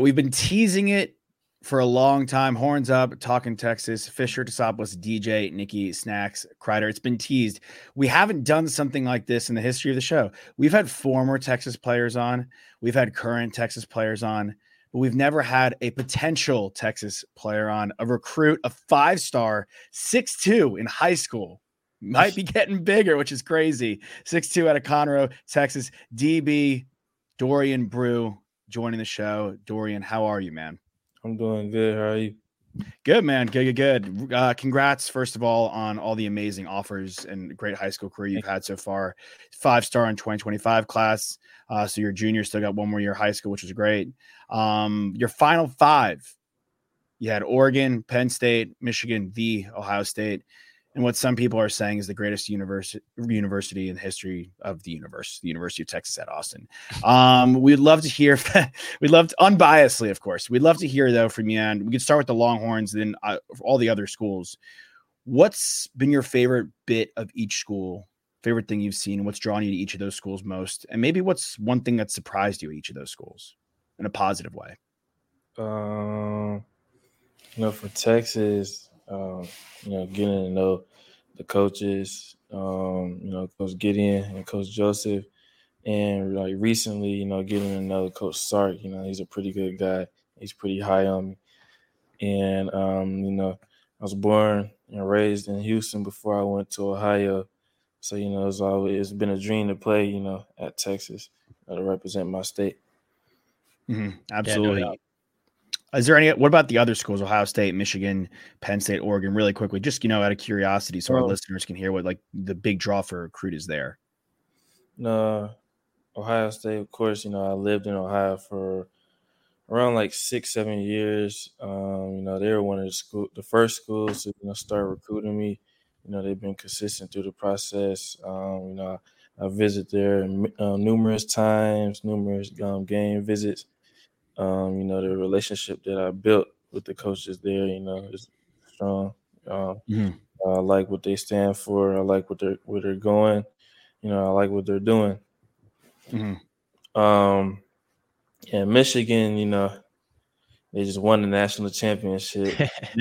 Right, we've been teasing it for a long time. Horns up, talking Texas. Fisher Tassopoulos, DJ, Nikki, Snacks, Crider. It's been teased. We haven't done something like this in the history of the show. We've had former Texas players on, we've had current Texas players on, but we've never had a potential Texas player on, a recruit, a five star, six two in high school. Might be getting bigger, which is crazy. Six two out of Conroe, Texas. DB Dorian Brew joining the show. Dorian, how are you, man? I'm doing good. How are you? Good, man. Good, good, good. Uh, congrats, first of all, on all the amazing offers and great high school career you've had so far. Five star in 2025 class. Uh, so your junior still got one more year of high school, which is great. Um, your final five, you had Oregon, Penn State, Michigan, the Ohio State and what some people are saying is the greatest university university in the history of the universe, the University of Texas at Austin. Um, we'd love to hear. we'd love to, unbiasedly, of course. We'd love to hear though from you. And we could start with the Longhorns, then uh, all the other schools. What's been your favorite bit of each school? Favorite thing you've seen? What's drawn you to each of those schools most? And maybe what's one thing that surprised you at each of those schools in a positive way? Um, you know, for Texas, um, you know, getting to know the coaches, um, you know, Coach Gideon and Coach Joseph, and like recently, you know, getting another Coach Sark. You know, he's a pretty good guy. He's pretty high on me, and um, you know, I was born and raised in Houston before I went to Ohio. So you know, it's always it's been a dream to play, you know, at Texas uh, to represent my state. Mm-hmm. Absolutely. Yeah, no is there any? What about the other schools? Ohio State, Michigan, Penn State, Oregon. Really quickly, just you know, out of curiosity, so our listeners can hear what like the big draw for recruit is there. No, Ohio State, of course. You know, I lived in Ohio for around like six, seven years. Um, you know, they were one of the school, the first schools to you know start recruiting me. You know, they've been consistent through the process. Um, you know, I, I visit there uh, numerous times, numerous um, game visits. Um, you know, the relationship that I built with the coaches there, you know, is strong. Um, mm-hmm. I like what they stand for. I like what they're where they're going. You know, I like what they're doing. Mm-hmm. Um, and Michigan, you know, they just won the national championship.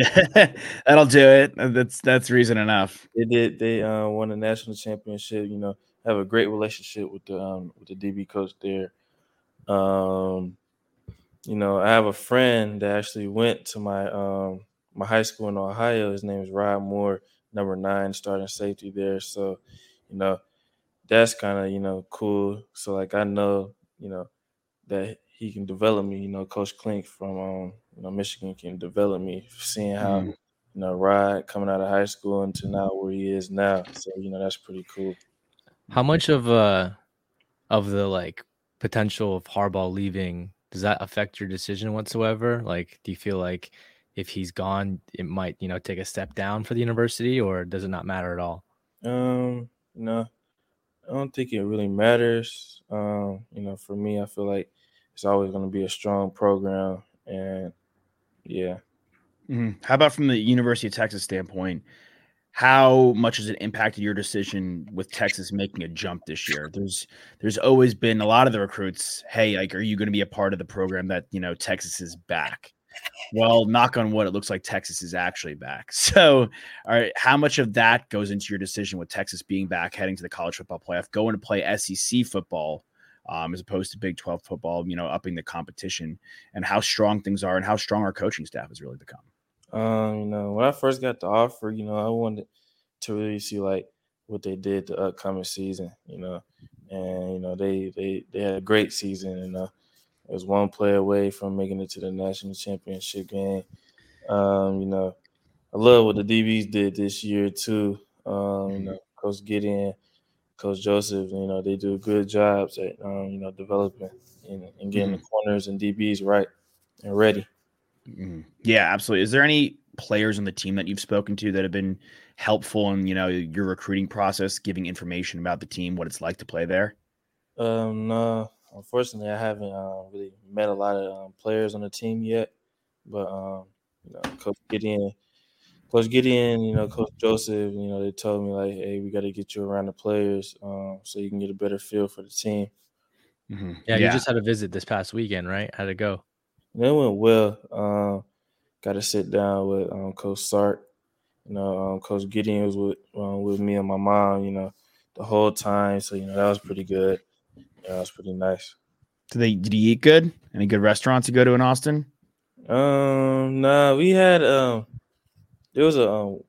That'll do it. That's that's reason enough. They did. They uh, won the national championship. You know, have a great relationship with the um, with the DB coach there. Um, you know, I have a friend that actually went to my um my high school in Ohio. His name is Rod Moore, number nine, starting safety there. So, you know, that's kind of you know cool. So like I know you know that he can develop me. You know, Coach Clink from um you know Michigan can develop me. Seeing how mm. you know Rod coming out of high school into now where he is now. So you know that's pretty cool. How much of uh of the like potential of Harbaugh leaving does that affect your decision whatsoever? Like, do you feel like if he's gone, it might, you know, take a step down for the university, or does it not matter at all? Um, no, I don't think it really matters. Um, you know, for me, I feel like it's always going to be a strong program, and yeah. Mm-hmm. How about from the University of Texas standpoint? How much has it impacted your decision with Texas making a jump this year? There's there's always been a lot of the recruits, hey, like, are you going to be a part of the program that you know Texas is back? Well, knock on wood, it looks like Texas is actually back. So, all right, how much of that goes into your decision with Texas being back, heading to the college football playoff, going to play SEC football um, as opposed to Big 12 football, you know, upping the competition and how strong things are and how strong our coaching staff has really become? Um, you know, when I first got the offer, you know, I wanted to really see like what they did the upcoming season, you know, and you know they they they had a great season, and uh, it was one play away from making it to the national championship game. Um, you know, I love what the DBs did this year too. Um, you know, Coach Gideon, Coach Joseph, you know, they do good jobs at um, you know developing and, and getting mm-hmm. the corners and DBs right and ready. Mm-hmm. Yeah, absolutely. Is there any players on the team that you've spoken to that have been helpful in you know your recruiting process, giving information about the team, what it's like to play there? Um, no, unfortunately, I haven't uh, really met a lot of um, players on the team yet. But um, you know, Coach Gideon, Coach Gideon, you know, Coach Joseph, you know, they told me like, hey, we got to get you around the players um, so you can get a better feel for the team. Mm-hmm. Yeah, yeah, you just had a visit this past weekend, right? How'd it go? It went well. Um, got to sit down with um, Coach Sark. You know, um, Coach Gideon was with um, with me and my mom. You know, the whole time. So you know that was pretty good. Yeah, that was pretty nice. Did they? Did he eat good? Any good restaurants you go to in Austin? Um, nah, we had um, there was a um,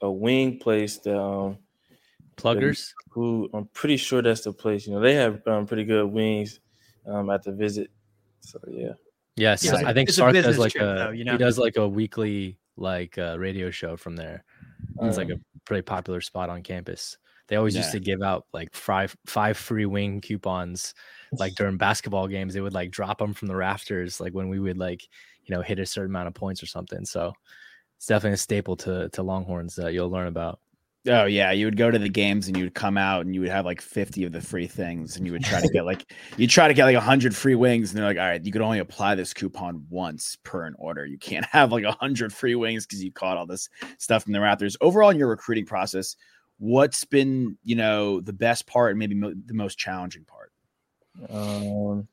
a wing place that um, Pluckers. Who I'm pretty sure that's the place. You know, they have um, pretty good wings um at the visit. So yeah. Yes, yeah, I think Sark does like trip, a though, you know? he does like a weekly like uh, radio show from there. It's like a um. pretty popular spot on campus. They always yeah. used to give out like five five free wing coupons like during basketball games. They would like drop them from the rafters like when we would like you know hit a certain amount of points or something. So it's definitely a staple to to Longhorns that you'll learn about. Oh yeah, you would go to the games and you would come out and you would have like 50 of the free things and you would try to get like you try to get like 100 free wings and they're like all right, you could only apply this coupon once per an order. You can't have like 100 free wings cuz you caught all this stuff from the Raptors. Overall in your recruiting process, what's been, you know, the best part and maybe mo- the most challenging part? Um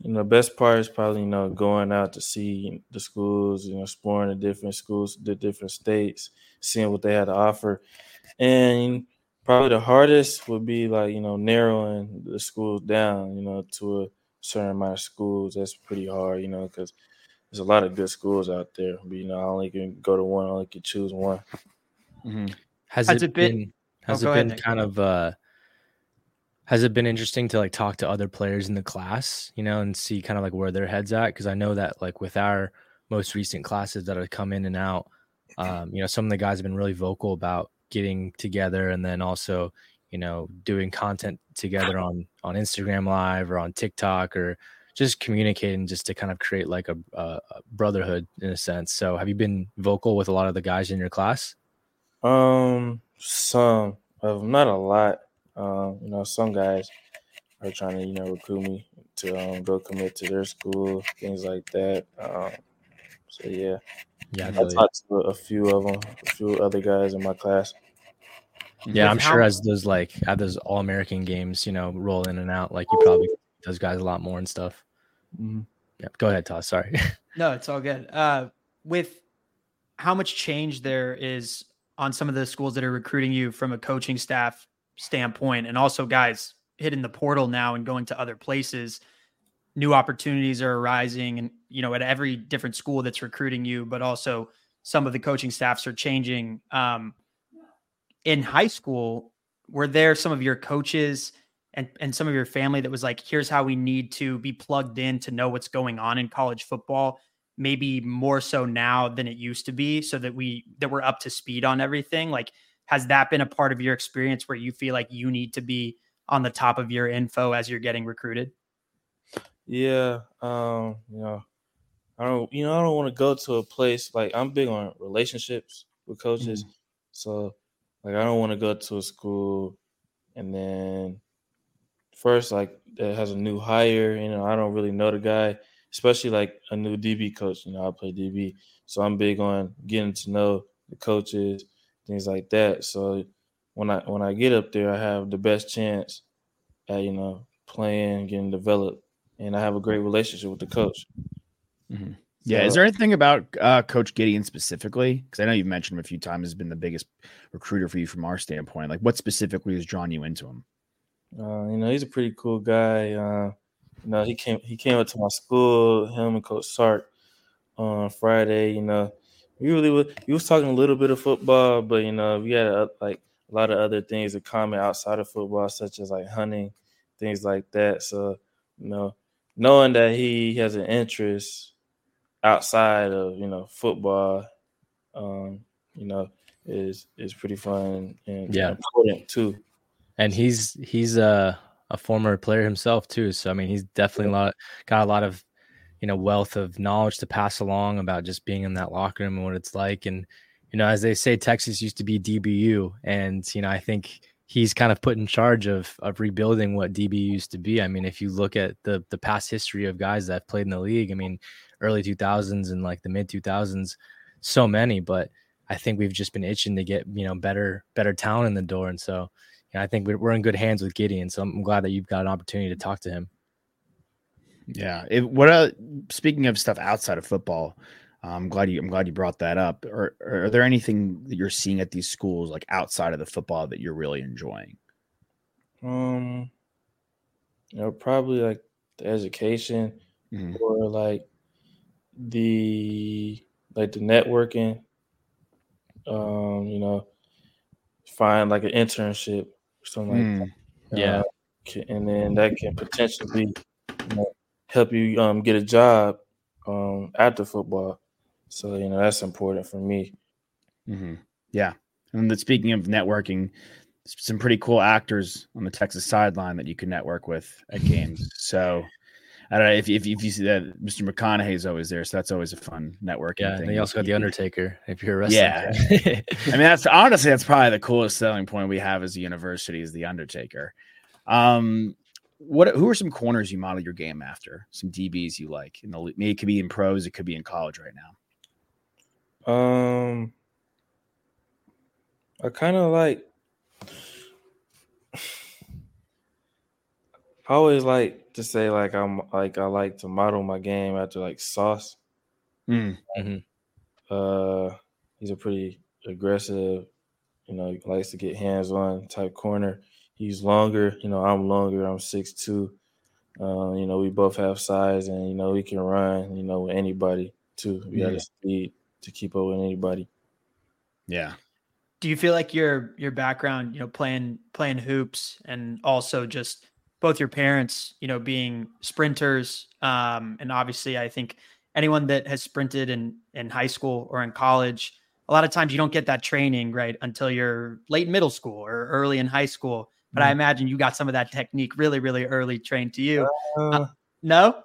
you know, the best part is probably, you know, going out to see the schools, you know, exploring the different schools, the different states, seeing what they had to offer. And probably the hardest would be like, you know, narrowing the schools down, you know, to a certain amount of schools. That's pretty hard, you know, because there's a lot of good schools out there. But, you know, I only can go to one, I only can choose one. Mm-hmm. Has, has, it, been, been has oh, it been ahead, kind of uh has it been interesting to like talk to other players in the class, you know, and see kind of like where their heads at? Because I know that like with our most recent classes that have come in and out, um, you know, some of the guys have been really vocal about getting together and then also, you know, doing content together on on Instagram Live or on TikTok or just communicating just to kind of create like a, a brotherhood in a sense. So, have you been vocal with a lot of the guys in your class? Um, some of not a lot. Um, you know, some guys are trying to, you know, recruit me to um, go commit to their school, things like that. Um, so yeah, yeah, I talked to a few of them, a few other guys in my class. Yeah, I'm sure as those like have those All American games, you know, roll in and out, like you probably those guys a lot more and stuff. Mm-hmm. Yeah, go ahead, Toss. Sorry. no, it's all good. Uh, with how much change there is on some of the schools that are recruiting you from a coaching staff standpoint, and also guys hitting the portal now and going to other places, new opportunities are arising, and you know at every different school that's recruiting you, but also some of the coaching staffs are changing. Um, in high school, were there some of your coaches and and some of your family that was like, here's how we need to be plugged in to know what's going on in college football? Maybe more so now than it used to be, so that we that we're up to speed on everything. Like has that been a part of your experience where you feel like you need to be on the top of your info as you're getting recruited? Yeah, um, you know, I don't, you know, I don't want to go to a place like I'm big on relationships with coaches, mm-hmm. so like I don't want to go to a school and then first like that has a new hire, you know, I don't really know the guy, especially like a new DB coach. You know, I play DB, so I'm big on getting to know the coaches things like that. So when I when I get up there, I have the best chance at you know playing, getting developed, and I have a great relationship with the coach. Mm-hmm. Yeah. So, is there anything about uh, Coach Gideon specifically? Because I know you've mentioned him a few times has been the biggest recruiter for you from our standpoint. Like, what specifically has drawn you into him? Uh, you know, he's a pretty cool guy. Uh, you know, he came he came up to my school. Him and Coach Sark on Friday. You know, we really was, he was talking a little bit of football, but you know, we had a, like a lot of other things in common outside of football, such as like hunting, things like that. So, you know, knowing that he has an interest outside of you know football, um, you know, is is pretty fun and yeah. important too. And he's he's a a former player himself too, so I mean, he's definitely a lot got a lot of you know wealth of knowledge to pass along about just being in that locker room and what it's like. And you know as they say texas used to be dbu and you know i think he's kind of put in charge of of rebuilding what dbu used to be. I mean if you look at the the past history of guys that have played in the league i mean early 2000s and like the mid 2000s so many. But i think we've just been itching to get you know better better talent in the door. And so you know, i think we're in good hands with gideon. So i'm glad that you've got an opportunity to talk to him yeah. It, what uh, speaking of stuff outside of football, I'm glad you I'm glad you brought that up. Or, or are there anything that you're seeing at these schools like outside of the football that you're really enjoying? Um, you know, probably like the education mm-hmm. or like the like the networking. Um, you know, find like an internship or something mm. like that. Yeah. Uh, and then that can potentially help you um, get a job um, after football. So you know that's important for me. Mm-hmm. Yeah, and then speaking of networking, some pretty cool actors on the Texas sideline that you can network with at games. So I don't know if, if, if you see that Mr. McConaughey is always there, so that's always a fun networking. Yeah, thing. and you also got the Undertaker if you're a wrestler. Yeah, I mean that's honestly that's probably the coolest selling point we have as a university is the Undertaker. Um, what who are some corners you model your game after? Some DBs you like in the maybe it could be in pros, it could be in college right now. Um, I kind of like. I always like to say like I'm like I like to model my game after like Sauce. Mm. Mm-hmm. Uh, he's a pretty aggressive, you know, likes to get hands on type corner he's longer. You know, I'm longer. I'm six two. Um, you know, we both have size, and you know, we can run. You know, with anybody too. We yeah. got the speed to keep up with anybody. Yeah. Do you feel like your your background, you know, playing playing hoops, and also just both your parents, you know, being sprinters, um, and obviously, I think anyone that has sprinted in in high school or in college, a lot of times you don't get that training right until you're late middle school or early in high school but I mm. imagine you got some of that technique really, really early trained to you. Uh, uh, no?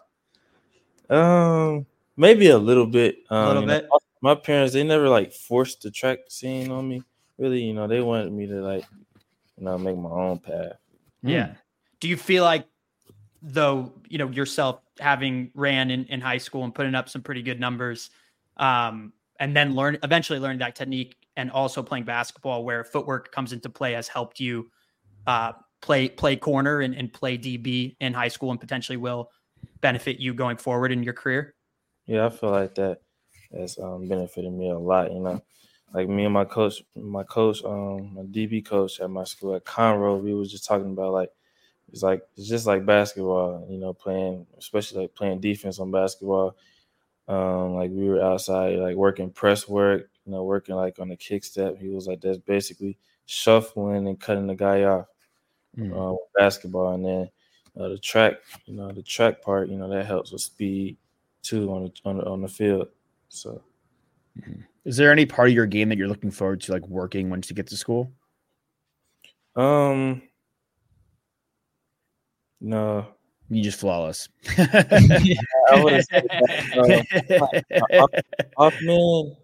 Um, maybe a little bit. Um, a little bit. Know, my parents, they never like forced the track scene on me. Really, you know, they wanted me to like, you know, make my own path. Yeah. Mm. Do you feel like though, you know, yourself having ran in, in high school and putting up some pretty good numbers, um, and then learn eventually learning that technique and also playing basketball where footwork comes into play has helped you uh, play play corner and, and play DB in high school and potentially will benefit you going forward in your career? Yeah, I feel like that has um, benefited me a lot. You know, like me and my coach, my coach, um, my DB coach at my school at Conroe, we was just talking about like it's like it's just like basketball. You know, playing especially like playing defense on basketball. Um, like we were outside, like working press work, you know, working like on the kick step. He was like, that's basically shuffling and cutting the guy off mm. uh, basketball, and then uh, the track, you know, the track part, you know, that helps with speed too on the on the, on the field. So, mm-hmm. is there any part of your game that you're looking forward to, like working once you get to school? Um, no, you just flawless. yeah, I man.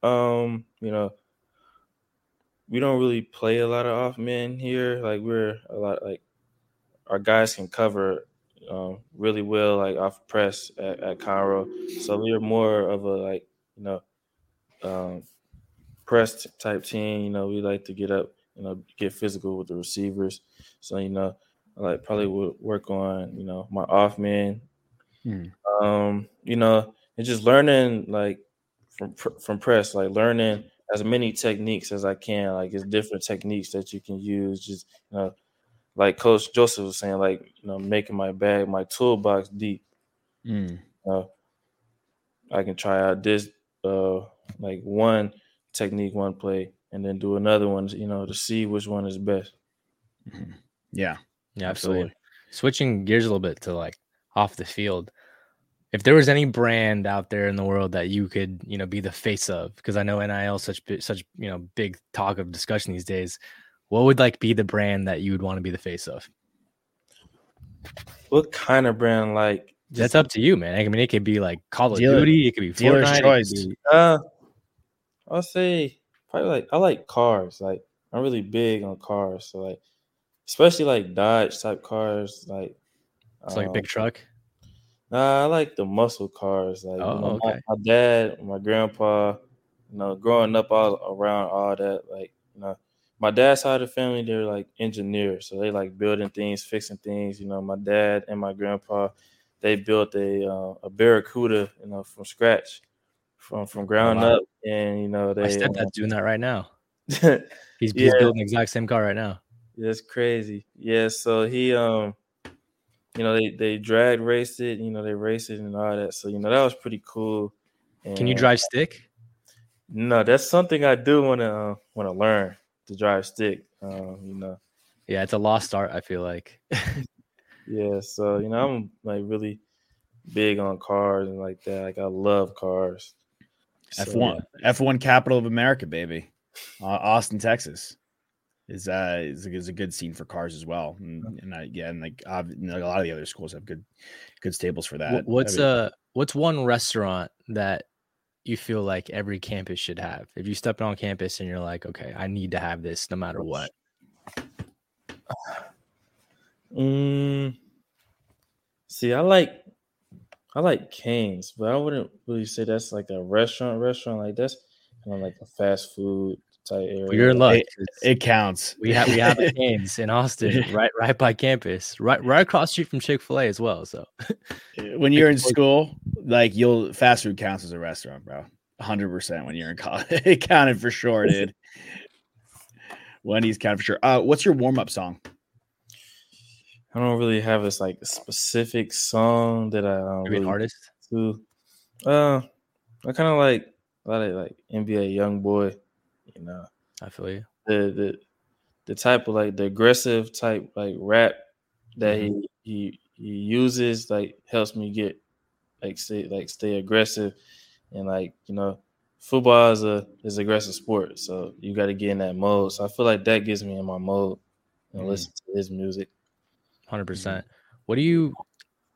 Um, you know, we don't really play a lot of off men here. Like we're a lot like our guys can cover um, really well, like off press at, at Conroe. So we're more of a like you know um, press type team. You know, we like to get up, you know, get physical with the receivers. So you know, I like probably would work on you know my off men. Hmm. Um, you know, and just learning like from from press, like learning as many techniques as I can. Like it's different techniques that you can use. Just you know, like Coach Joseph was saying, like you know, making my bag, my toolbox deep. Mm. Uh, I can try out this uh like one technique, one play, and then do another one, you know, to see which one is best. Mhm. Yeah. Yeah, absolutely. Absolutely. Switching gears a little bit to like off the field. If there was any brand out there in the world that you could, you know, be the face of, because I know NIL is such such you know big talk of discussion these days. What would like be the brand that you would want to be the face of? What kind of brand? Like That's up to you, man. I mean, it could be like Call of Dealer- Duty, it could be dealer's Fortnite, choice. be- Uh, I'll say probably like I like cars. Like I'm really big on cars. So like, especially like Dodge type cars. Like it's like a um, big truck. Nah, I like the muscle cars. Like you Oh, know, my, okay. my dad, my grandpa. You know, growing up all around all that. Like you know, my dad's side of the family, they're like engineers, so they like building things, fixing things. You know, my dad and my grandpa, they built a uh, a Barracuda, you know, from scratch, from from ground wow. up, and you know My they. stepdad's doing that right now. uh, He's, he's Yeah. building the exact same car right now. That's crazy. Yeah, so he um you know they they drag raced it, you know, they raced it and all that. So, you know, that was pretty cool. Can you drive stick? No, that's something I do want to uh, want to learn to drive stick. Um, you know. Yeah, it's a lost art. I feel like. Yeah, so you know, I'm like really big on cars and like that. Like I love cars. F1 F1 capital of America, baby. Uh, Austin, Texas is uh is, is a good scene for cars as well. And, and I, yeah, and like, like a lot of the other schools have good good stables for that. What's I mean, uh what's one restaurant that you feel like every campus should have? If you step on campus and you're like, okay, I need to have this no matter what. Mm, see, I like I like Canes, but I wouldn't really say that's like a restaurant. Restaurant like that's kind of like a fast food type area. You're in luck. It- it counts. we have we have a Canes in Austin, right right by campus, right right across the street from Chick Fil A as well. So when you're in school, like you'll fast food counts as a restaurant, bro. hundred percent when you're in college. it counted for sure, dude. Wendy's counted for sure. Uh, what's your warm up song? I don't really have this like specific song that I um, maybe an artist. to. Uh, I kind of like a lot of like NBA YoungBoy, you know, I feel you. the the the type of like the aggressive type like rap that he he he uses like helps me get like stay like stay aggressive and like you know football is a is aggressive sport so you got to get in that mode so I feel like that gets me in my mode and Mhm. listen to his music. Hundred percent. What do you?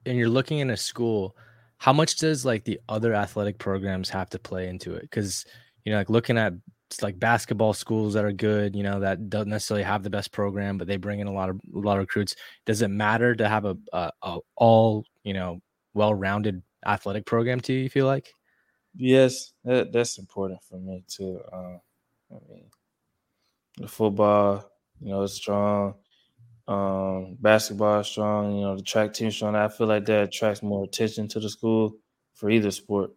And you're looking in a school. How much does like the other athletic programs have to play into it? Because you know, like looking at s- like basketball schools that are good, you know, that don't necessarily have the best program, but they bring in a lot of a lot of recruits. Does it matter to have a, a, a all you know well-rounded athletic program? To you, you feel like? Yes, that, that's important for me too. Um, I mean, the football, you know, is strong. Um, basketball is strong. You know, the track team strong. I feel like that attracts more attention to the school for either sport,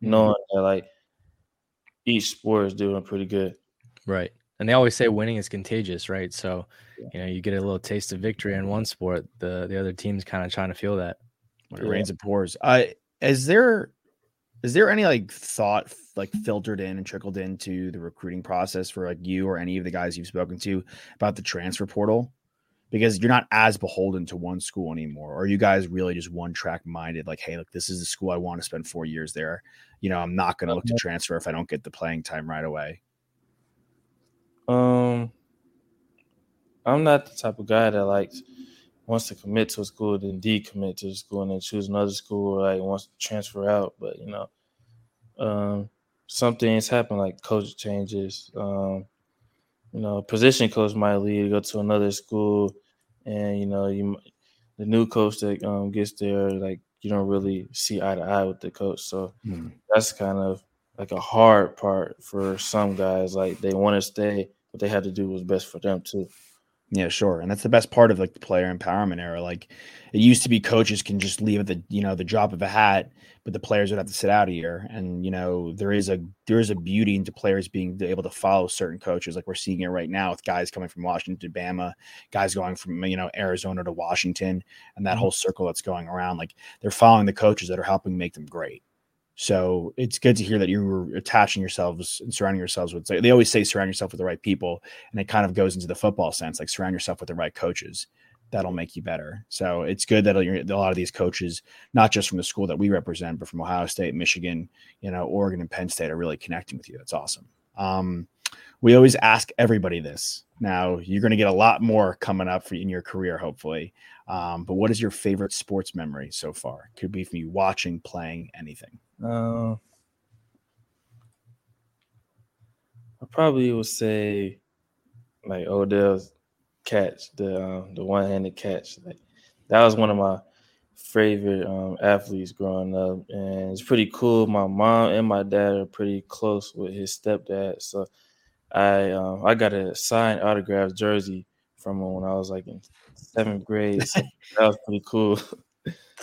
knowing that like each sport is doing pretty good. Right. And they always say winning is contagious, right? So, you know, you get a little taste of victory in one sport, the the other team's kind of trying to feel that. when it Yeah. rains it pours. Uh, is there is there any like thought like filtered in and trickled into the recruiting process for like you or any of the guys you've spoken to about the transfer portal? Because you're not as beholden to one school anymore. Or are you guys really just one track minded? Like, hey, look, this is the school I want to spend four years there. You know, I'm not going to look to transfer if I don't get the playing time right away. Um, I'm not the type of guy that likes wants to commit to a school, then decommit to the school, and then choose another school, or like wants to transfer out. But you know, um, some things happen, like coach changes. Um, you know, position coach might leave, go to another school, and you know, you the new coach that um, gets there, like you don't really see eye to eye with the coach. So that's kind of like a hard part for some guys. Like they want to stay, but they had to do what's best for them too. Yeah, sure. And that's the best part of like the player empowerment era. Like it used to be coaches can just leave at the, you know, the drop of a hat, but the players would have to sit out a year. And, you know, there is a there is a beauty into players being able to follow certain coaches. Like we're seeing it right now with guys coming from Washington to Bama, guys going from, you know, Arizona to Washington, and that mm-hmm. whole circle that's going around. Like they're following the coaches that are helping make them great. So it's good to hear that you were attaching yourselves and surrounding yourselves with. They always say surround yourself with the right people, and it kind of goes into the football sense, like surround yourself with the right coaches. That'll make you better. So it's good that a lot of these coaches, not just from the school that we represent, but from Ohio State, Michigan, you know, Oregon, and Penn State, are really connecting with you. That's awesome. Um, we always ask everybody this. Now you're going to get a lot more coming up for in your career, hopefully. Um, but what is your favorite sports memory so far? Could be from you watching, playing, anything. Uh, I probably would say like Odell's catch, the um, the one handed catch. Like, that was one of my favorite um, athletes growing up, and it's pretty cool. My mom and my dad are pretty close with his stepdad, so I um, I got a signed autograph jersey from him when I was like in seventh grade. So that was pretty cool.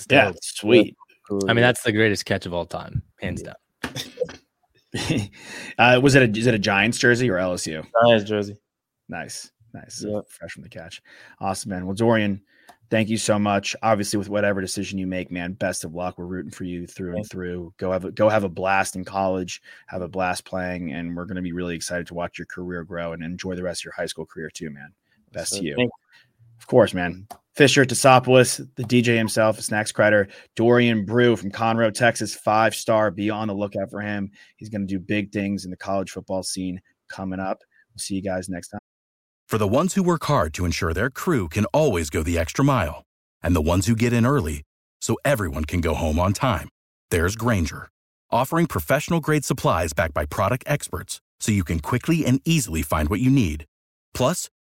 yeah, sweet. Cool. I mean, that's the greatest catch of all time, hands down. uh, was it a is it a Giants jersey or LSU? Giants jersey. Nice, nice. Yep. Fresh from the catch. Awesome, man. Well, Dorian, thank you so much. Obviously, with whatever decision you make, man, best of luck. We're rooting for you through and through. Go have a go have a blast in college. Have a blast playing, and we're going to be really excited to watch your career grow and enjoy the rest of your high school career too, man. Best so, to you. Of course, man. Fisher Tassopoulos, the DJ himself, Snacks Crider, Dorian Brew from Conroe, Texas, five star. Be on the lookout for him. He's going to do big things in the college football scene coming up. We'll see you guys next time. For the ones who work hard to ensure their crew can always go the extra mile, and the ones who get in early so everyone can go home on time, there's Grainger, offering professional grade supplies backed by product experts so you can quickly and easily find what you need. Plus,